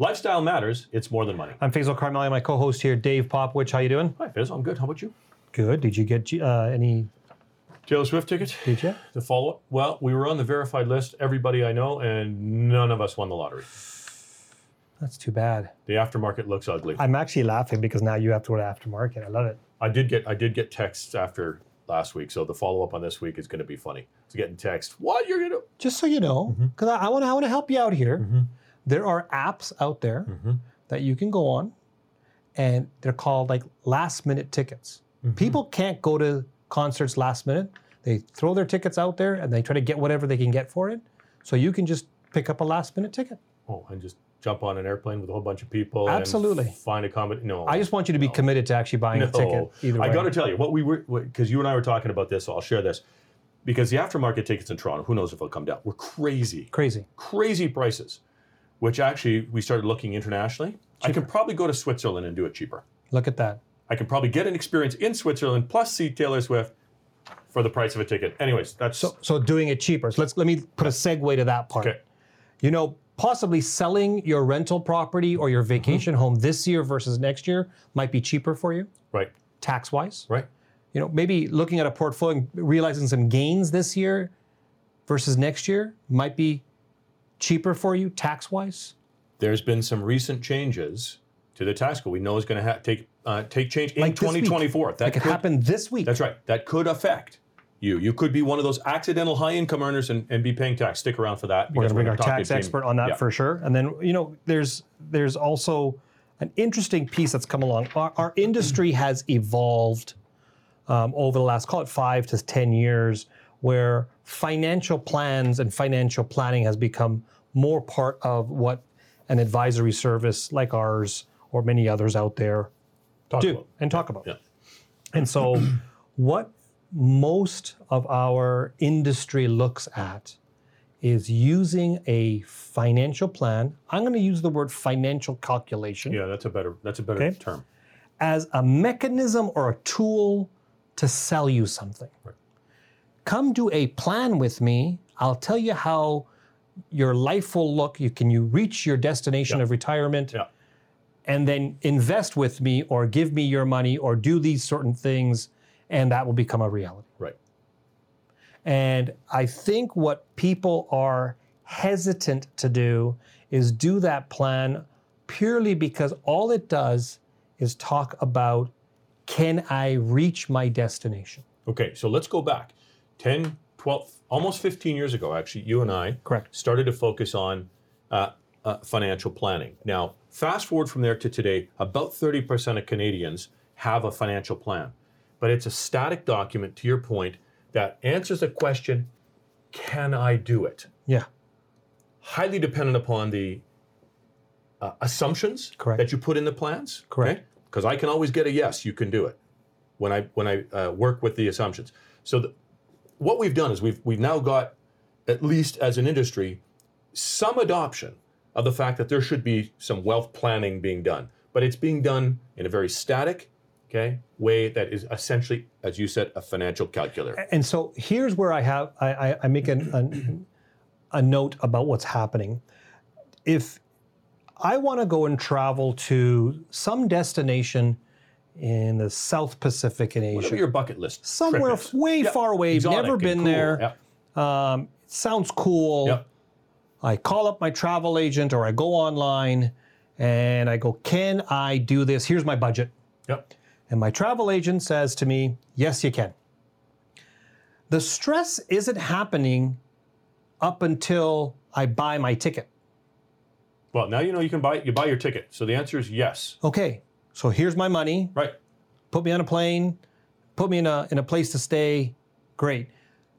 Lifestyle matters. It's more than money. I'm Faisal Karmali, my co-host here, Dave Popowich. How you doing? Hi, Fizz. I'm good. How about you? Good. Did you get uh, any? Taylor Swift tickets? Did you? The follow up? Well, we were on the verified list, everybody I know, and none of us won the lottery. That's too bad. The aftermarket looks ugly. I'm actually laughing because now you have to go to aftermarket. I love it. I did get I did get texts after last week, so the follow up on this week is going to be funny. It's getting text. What you're gonna? Just so you know, because I want to I want to help you out here. There are apps out there mm-hmm. that you can go on, and they're called like last minute tickets. Mm-hmm. People can't go to concerts last minute. They throw their tickets out there and they try to get whatever they can get for it. So you can just pick up a last minute ticket. Oh, and just jump on an airplane with a whole bunch of people. Absolutely. And find a comedy. No, I just want you to be committed to actually buying a ticket. Either way. I got to tell you what we were because you and I were talking about this. So I'll share this because the aftermarket tickets in Toronto, who knows if they'll come down, were crazy, crazy. crazy prices. Which actually we started looking internationally. I can probably go to Switzerland and do it cheaper. Look at that. I can probably get an experience in Switzerland plus see Taylor Swift for the price of a ticket. Anyways, that's So, so doing it cheaper. So let's let me put a segue to that part. okay. You know, possibly selling your rental property or your vacation Mm-hmm. home this year versus next year might be cheaper for you, Right, tax wise. right. You know, maybe looking at a portfolio and realizing some gains this year versus next year might be cheaper for you tax wise. There's been some recent changes to the tax code. We know is going to ha- take uh, take change in Like this 2024. That could could- happen this week. That's right. That could affect you. You could be one of those accidental high income earners and, and be paying tax. Stick around for that. We're going to bring our tax expert on that Yeah. for sure. And then you know, there's there's also an interesting piece that's come along. Our, our industry has evolved um, over the last call it five to ten years, where financial plans and financial planning has become more part of what an advisory service like ours or many others out there Talk do about. and talk about. Yeah. And so, what most of our industry looks at is using a financial plan. I'm going to use the word financial calculation Yeah, that's a better that's a better Okay. term. as a mechanism or a tool to sell you something. Right. Come do a plan with me. I'll tell you how your life will look. You can you reach your destination Yeah. of retirement Yeah. and then invest with me or give me your money or do these certain things and that will become a reality. Right. And I think what people are hesitant to do is do that plan purely because all it does is talk about can I reach my destination? Okay, so let's go back 10, 12, almost 15 years ago, actually, you and I Correct. started to focus on uh, uh, financial planning. Now, fast forward from there to today, about 30% of Canadians have a financial plan, but it's a static document, to your point, that answers the question can I do it? Yeah. Highly dependent upon the uh, assumptions Correct. that you put in the plans. Correct. Because I can always get a yes, you can do it when I when I uh, work with the assumptions. So the, what we've done is we've we've now got at least as an industry some adoption of the fact that there should be some wealth planning being done, but it's being done in a very static, okay, way that is essentially, as you said, a financial calculator. And so here's where I have I, I, I make an, an, a note about what's happening. If I want to go and travel to some destination in the South Pacific in Whatever Asia, your bucket list. somewhere way Yep. far away, Exotic never and been cool. there. Yep. Um, sounds cool. Yep. I call up my travel agent or I go online and I go, Can I do this? Here's my budget. Yep. And my travel agent says to me, Yes, you can. The stress isn't happening up until I buy my ticket. Well, now you know you can buy you buy your ticket. So the answer is yes. Okay, so here's my money. Right. Put me on a plane, put me in a, in a place to stay. Great.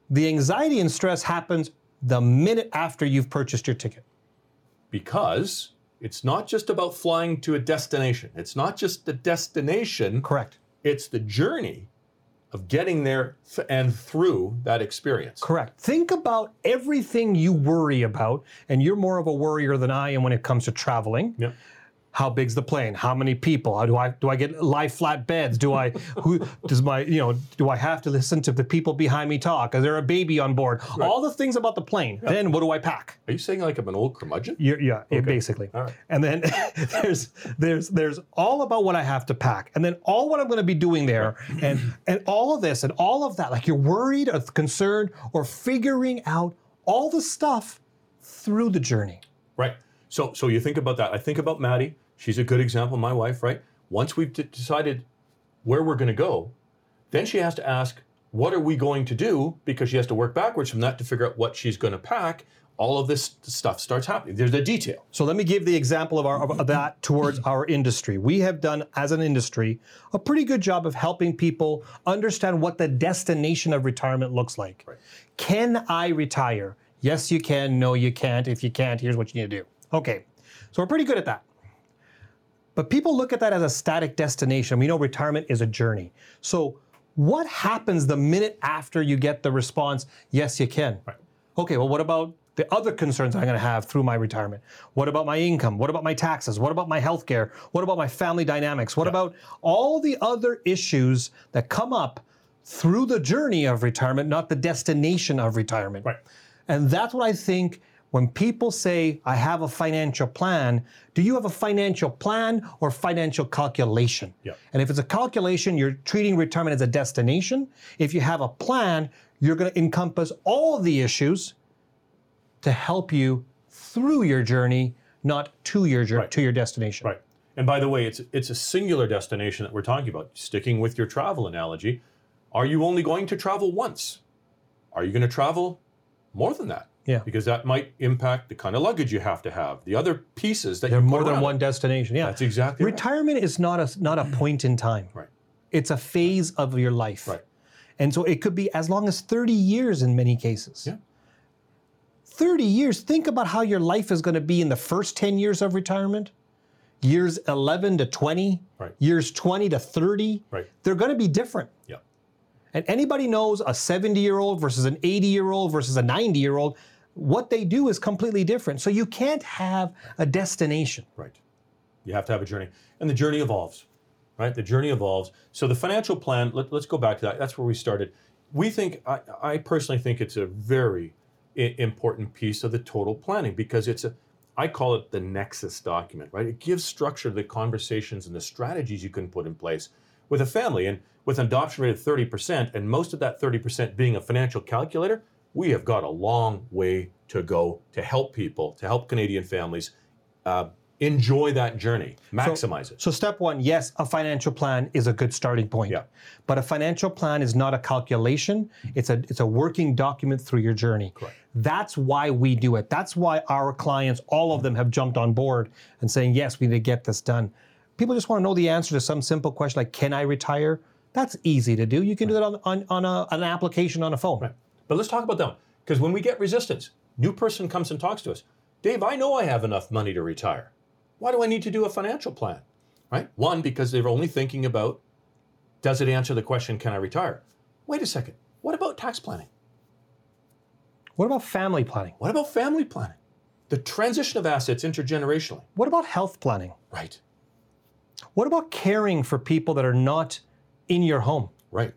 The anxiety and stress happens the minute after you've purchased your ticket. Because it's not just about flying to a destination. It's not just the destination. Correct. It's the journey of getting there th- and through that experience. Correct. Think about everything you worry about, and you're more of a worrier than I am when it comes to traveling. Yep. How big's the plane? How many people? How do I do I get lie flat beds? Do I who does my you know do I have to listen to the people behind me talk? Is there a baby on board? All the things about the plane. Then what do I pack? Are you saying like I'm an old curmudgeon? Yeah, yeah, it basically. All right. And then there's there's there's all about what I have to pack, and then all what I'm going to be doing there, and and all of this and all of that. Like you're worried or concerned or figuring out all the stuff through the journey. Right. So so you think about that. I think about Maddie. She's a good example, my wife, right? Once we've d- decided where we're going to go, then she has to ask, what are we going to do? Because she has to work backwards from that to figure out what she's going to pack. All of this stuff starts happening. There's a detail. So let me give the example of, our, of that towards our industry. We have done, as an industry, a pretty good job of helping people understand what the destination of retirement looks like. Right. Can I retire? Yes, you can. No, you can't. If you can't, here's what you need to do. Okay, so we're pretty good at that. But people look at that as a static destination. We know retirement is a journey. So what happens the minute after you get the response, yes, you can? Right. Okay, well, what about the other concerns I'm going to have through my retirement? What about my income? What about my taxes? What about my health care? What about my family dynamics? What about all the other issues that come up through the journey of retirement, not the destination of retirement? Right. And that's what I think when people say, I have a financial plan, do you have a financial plan or financial calculation? Yeah. And if it's a calculation, you're treating retirement as a destination. If you have a plan, you're going to encompass all of the issues to help you through your journey, not to your journey, Right. to your destination. Right. And by the way, it's it's a singular destination that we're talking about. Sticking with your travel analogy, are you only going to travel once? Are you going to travel more than that? Yeah. Because that might impact the kind of luggage you have to have, the other pieces that There are you more than around one destination. Yeah. That's exactly right. Retirement is not a not a point in time. Right. It's a phase of your life. Right. And so it could be as long as 30 years in many cases. Yeah. 30 years, think about how your life is going to be in the first 10 years of retirement, years 11 to 20, Right. years 20 to 30. Right. They're going to be different. Yeah. And anybody knows a 70 year old versus an 80 year old versus a 90 year old, what they do is completely different. So you can't have a destination. Right. You have to have a journey. And the journey evolves, right? The journey evolves. So the financial plan, let, us go back to that. That's where we started. We think, I, I personally think it's a very i- important piece of the total planning because it's a, I call it the nexus document, right? It gives structure to the conversations and the strategies you can put in place with a family. And with an adoption rate of 30%, and most of that 30% being a financial calculator, we have got a long way to go to help people, to help Canadian families uh, enjoy that journey, maximize it. So step one, yes, a financial plan is a good starting point. Yeah. But a financial plan is not a calculation. It's a it's a working document through your journey. Correct. That's why we do it. That's why our clients, all of them, have jumped on board and saying, yes, we need to get this done. People just want to know the answer to some simple question like, can I retire? That's easy to do. You can do that on, on, on a, an application on a phone. Right. But let's talk about them. Because when we get resistance, new person comes and talks to us. Dave, I know I have enough money to retire. Why do I need to do a financial plan? Right? One, because they're only thinking about does it answer the question, can I retire? Wait a second. What about tax planning? What about family planning? What about family planning? The transition of assets intergenerationally. What about health planning? Right. What about caring for people that are not in your home? Right.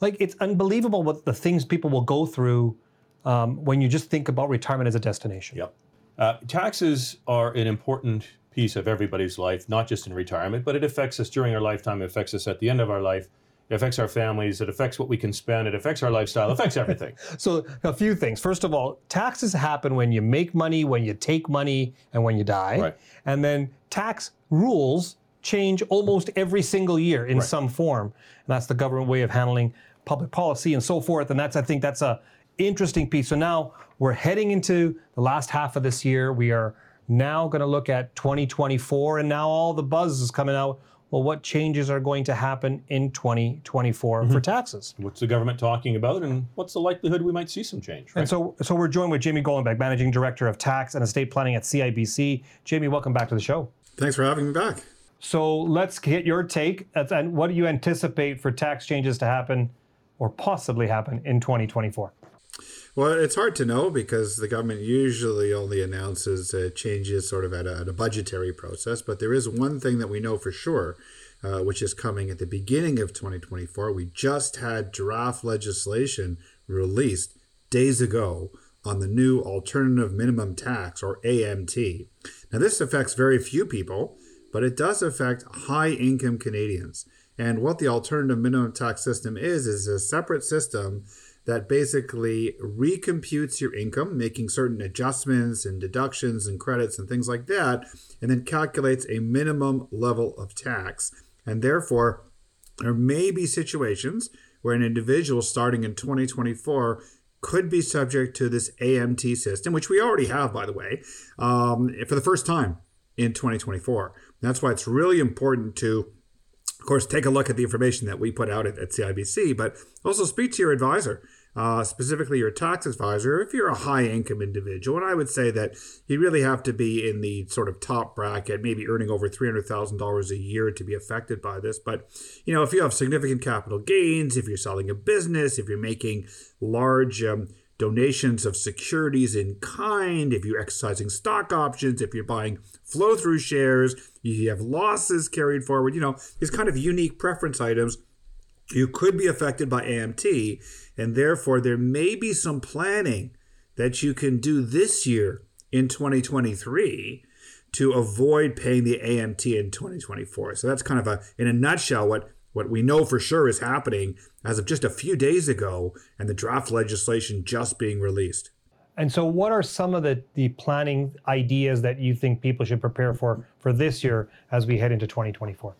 Like it's unbelievable what the things people will go through um, when you just think about retirement as a destination. Yep. Uh, taxes are an important piece of everybody's life, not just in retirement, but it affects us during our lifetime. It affects us at the end of our life. It affects our families. It affects what we can spend. It affects our lifestyle. It affects everything. So a few things. First of all, taxes happen when you make money, when you take money, and when you die. Right. And then tax rules change almost every single year in some form. And that's the government way of handling public policy and so forth. And that's I think that's a interesting piece. So now we're heading into the last half of this year. We are now going to look at 2024 and now all the buzz is coming out. Well, what changes are going to happen in 2024 for mm-hmm. taxes? what's the government talking about, and what's the likelihood we might see some change? Right? And so, so we're joined with Jamie Golombek, Managing Director of Tax and Estate Planning at CIBC. Jamie, welcome back to the show. Thanks for having me back. So let's get your take. And what do you anticipate for tax changes to happen or possibly happen in 2024? Well, it's hard to know because the government usually only announces uh, changes sort of at a, at a, budgetary process. But there is one thing that we know for sure, uh, which is coming at the beginning of 2024. We just had draft legislation released days ago on the new alternative minimum tax or AMT. Now, this affects very few people, but it does affect high income Canadians. And what the alternative minimum tax system is, is a separate system that basically recomputes your income, making certain adjustments and deductions and credits and things like that, and then calculates a minimum level of tax. And therefore, there may be situations where an individual starting in 2024 could be subject to this AMT system, which we already have, by the way, um, for the first time in 2024. That's why it's really important to, of course, take a look at the information that we put out at, at CIBC, but also speak to your advisor uh, specifically your tax advisor, if you're a high income individual. And I would say that you really have to be in the sort of top bracket, maybe earning over $300,000 a year to be affected by this. But, you know, if you have significant capital gains, if you're selling a business, if you're making large, um, donations of securities in kind, if you're exercising stock options, if you're buying flow through shares, you have losses carried forward, you know, these kind of unique preference items, you could be affected by AMT. And therefore, there may be some planning that you can do this year in 2023 to avoid paying the AMT in 2024. So that's kind of a, in a nutshell, what what we know for sure is happening as of just a few days ago, and the draft legislation just being released. And so, what are some of the, the planning ideas that you think people should prepare for for this year as we head into 2024?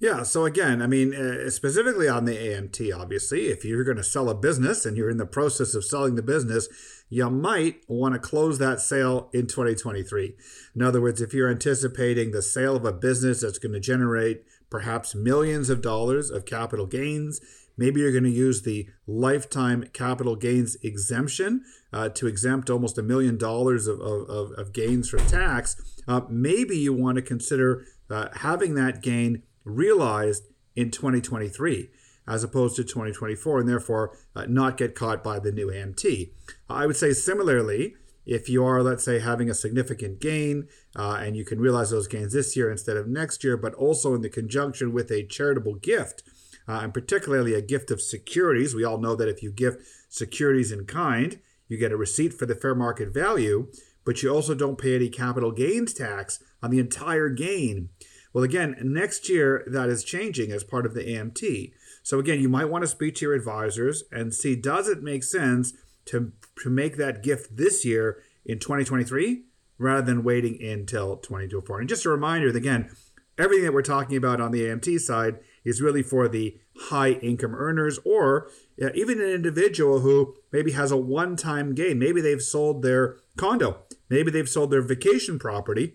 Yeah. So again, I mean, uh, specifically on the AMT, obviously, if you're going to sell a business and you're in the process of selling the business, you might want to close that sale in 2023. In other words, if you're anticipating the sale of a business that's going to generate perhaps millions of dollars of capital gains, maybe you're going to use the lifetime capital gains exemption uh, to exempt almost a million dollars of, of, of, gains from tax. Uh, maybe you want to consider uh, having that gain realized in 2023 as opposed to 2024 and therefore uh, not get caught by the new AMT. I would say similarly, if you are, let's say, having a significant gain uh, and you can realize those gains this year instead of next year, but also in the conjunction with a charitable gift, uh, and particularly a gift of securities, we all know that if you gift securities in kind, you get a receipt for the fair market value, but you also don't pay any capital gains tax on the entire gain. Well, again, next year that is changing as part of the AMT. So again, you might want to speak to your advisors and see does it make sense to, to make that gift this year in 2023 rather than waiting until 2024. And just a reminder that again, everything that we're talking about on the AMT side is really for the high income earners or even an individual who maybe has a one time gain. Maybe they've sold their condo, maybe they've sold their vacation property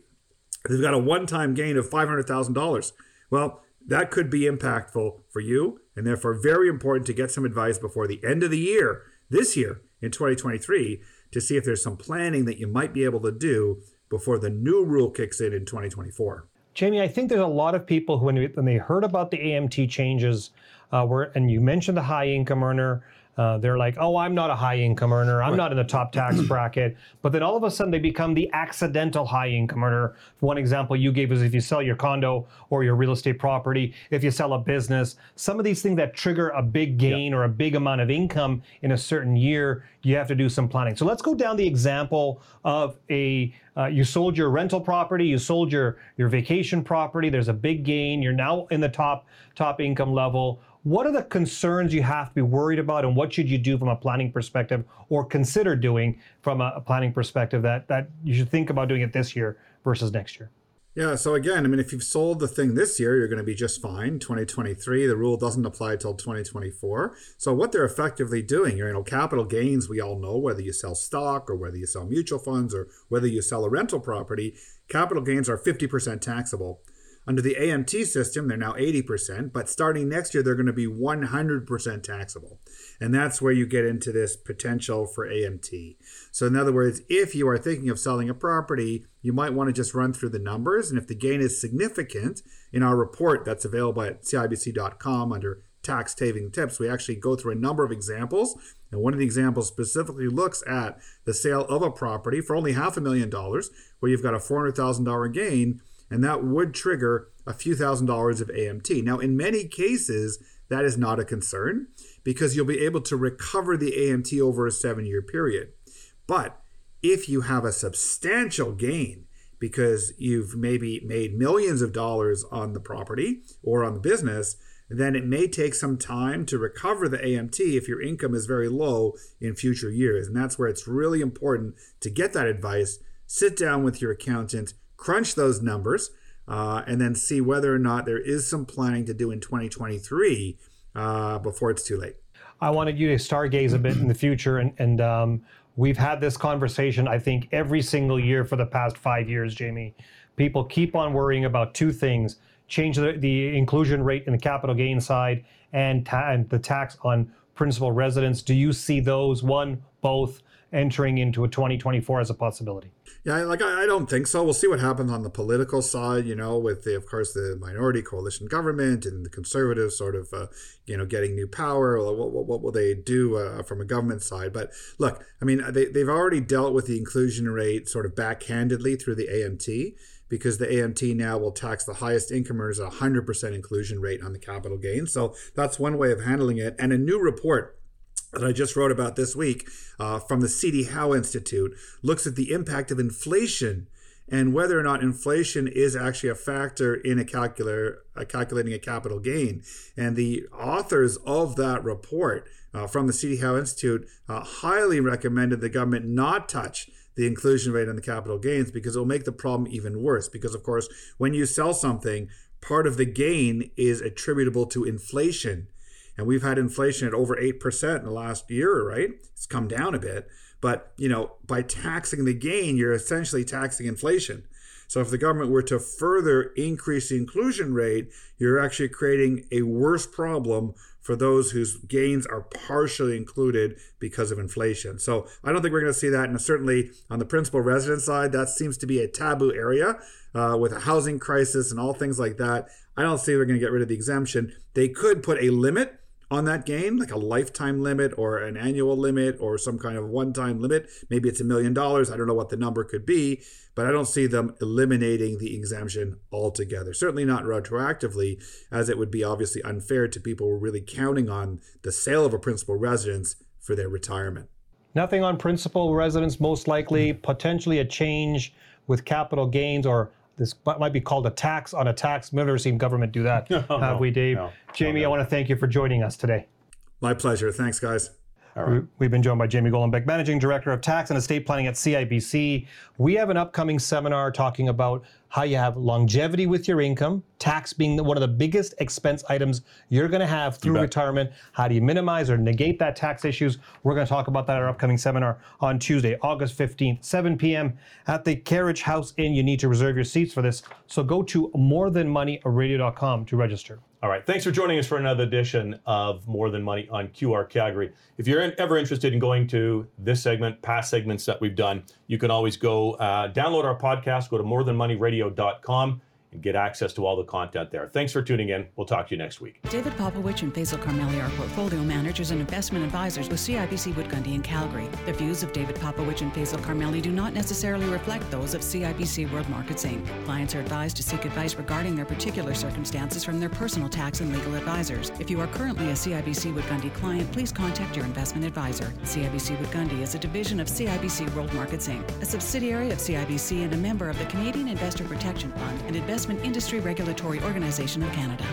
they've got a one-time gain of $500,000. Well, that could be impactful for you and therefore very important to get some advice before the end of the year, this year in 2023, to see if there's some planning that you might be able to do before the new rule kicks in in 2024. Jamie, I think there's a lot of people who, when they heard about the AMT changes, uh, were, and you mentioned the high income earner, uh, they're like, oh, I'm not a high income earner. I'm right. not in the top tax bracket. But then all of a sudden they become the accidental high income earner. One example you gave is if you sell your condo or your real estate property, if you sell a business, some of these things that trigger a big gain yep. or a big amount of income in a certain year, you have to do some planning. So let's go down the example of a uh, you sold your rental property, you sold your your vacation property. There's a big gain. You're now in the top top income level what are the concerns you have to be worried about, and what should you do from a planning perspective, or consider doing from a, a planning perspective that that you should think about doing it this year versus next year? Yeah, so again, I mean, if you've sold the thing this year, you're going to be just fine. 2023, the rule doesn't apply till 2024. So what they're effectively doing, you know, capital gains, we all know whether you sell stock or whether you sell mutual funds or whether you sell a rental property, capital gains are 50% taxable. Under the AMT system, they're now 80%, but starting next year, they're going to be 100% taxable. And that's where you get into this potential for AMT. So, in other words, if you are thinking of selling a property, you might want to just run through the numbers. And if the gain is significant, in our report that's available at CIBC.com under tax saving tips, we actually go through a number of examples. And one of the examples specifically looks at the sale of a property for only half a million dollars, where you've got a $400,000 gain, and that would trigger a few thousand dollars of AMT. Now, in many cases, that is not a concern because you'll be able to recover the AMT over a seven year period. But if you have a substantial gain, because you've maybe made millions of dollars on the property or on the business, then it may take some time to recover the AMT if your income is very low in future years. And that's where it's really important to get that advice, sit down with your accountant, crunch those numbers, uh, and then see whether or not there is some planning to do in 2023 uh, before it's too late. I wanted you to stargaze a bit in the future, and, and um, We've had this conversation, I think, every single year for the past five years, Jamie. People keep on worrying about two things change the, the inclusion rate in the capital gain side and, ta- and the tax on principal residence. Do you see those, one, both, entering into a 2024 as a possibility? Yeah, like I, I, don't think so. We'll see what happens on the political side, you know, with the, of course, the minority coalition government and the conservatives sort of, uh, you know, getting new power. What, what, what will they do uh, from a government side? But look, I mean, they, they've already dealt with the inclusion rate sort of backhandedly through the AMT because the AMT now will tax the highest income earners at 100% inclusion rate on the capital gain. So that's one way of handling it. And a new report that I just wrote about this week uh, from the C.D. Howe Institute looks at the impact of inflation and whether or not inflation is actually a factor in a calculator uh, calculating a capital gain. And the authors of that report uh, from the C.D. Howe Institute uh, highly recommended the government not touch the inclusion rate on the capital gains because it will make the problem even worse. Because, of course, when you sell something, part of the gain is attributable to inflation and we've had inflation at over 8% in the last year, right? It's come down a bit. But, you know, by taxing the gain, you're essentially taxing inflation. So if the government were to further increase the inclusion rate, you're actually creating a worse problem for those whose gains are partially included because of inflation. So I don't think we're going to see that. And certainly on the principal residence side, that seems to be a taboo area uh, with a housing crisis and all things like that. I don't see we're going to get rid of the exemption. They could put a limit on that gain, like a lifetime limit or an annual limit or some kind of one time limit. Maybe it's a million dollars. I don't know what the number could be, but I don't see them eliminating the exemption altogether. Certainly not retroactively, as it would be obviously unfair to people who are really counting on the sale of a principal residence for their retirement. Nothing on principal residence, most likely, potentially a change with capital gains or this might be called a tax on a tax. We've never seen government do that, no, oh, have no, we, Dave? No, Jamie, I want to thank you for joining us today. My pleasure. Thanks, guys. Right. We've been joined by Jamie Golombek, Managing Director of Tax and Estate Planning at CIBC. We have an upcoming seminar talking about how you have longevity with your income, tax being one of the biggest expense items you're going to have through retirement. How do you minimize or negate that tax issues? We're going to talk about that at our upcoming seminar on Tuesday, August 15th, 7 p.m. at the Carriage House Inn. You need to reserve your seats for this. So go to morethanmoneyradio.com to register. All right. Thanks for joining us for another edition of More Than Money on QR Calgary. If you're ever interested in going to this segment, past segments that we've done, you can always go uh, download our podcast, go to morethanmoneyradio.com and get access to all the content there. Thanks for tuning in. We'll talk to you next week. David Popowich and Faisal Karmali are portfolio managers and investment advisors with CIBC Wood Gundy in Calgary. The views of David Popowich and Faisal Karmali do not necessarily reflect those of CIBC World Markets Inc. Clients are advised to seek advice regarding their particular circumstances from their personal tax and legal advisors. If you are currently a CIBC Wood Gundy client, please contact your investment advisor. CIBC Wood Gundy is a division of CIBC World Markets Inc., a subsidiary of CIBC and a member of the Canadian Investor Protection Fund and Investment Industry Regulatory Organization of Canada.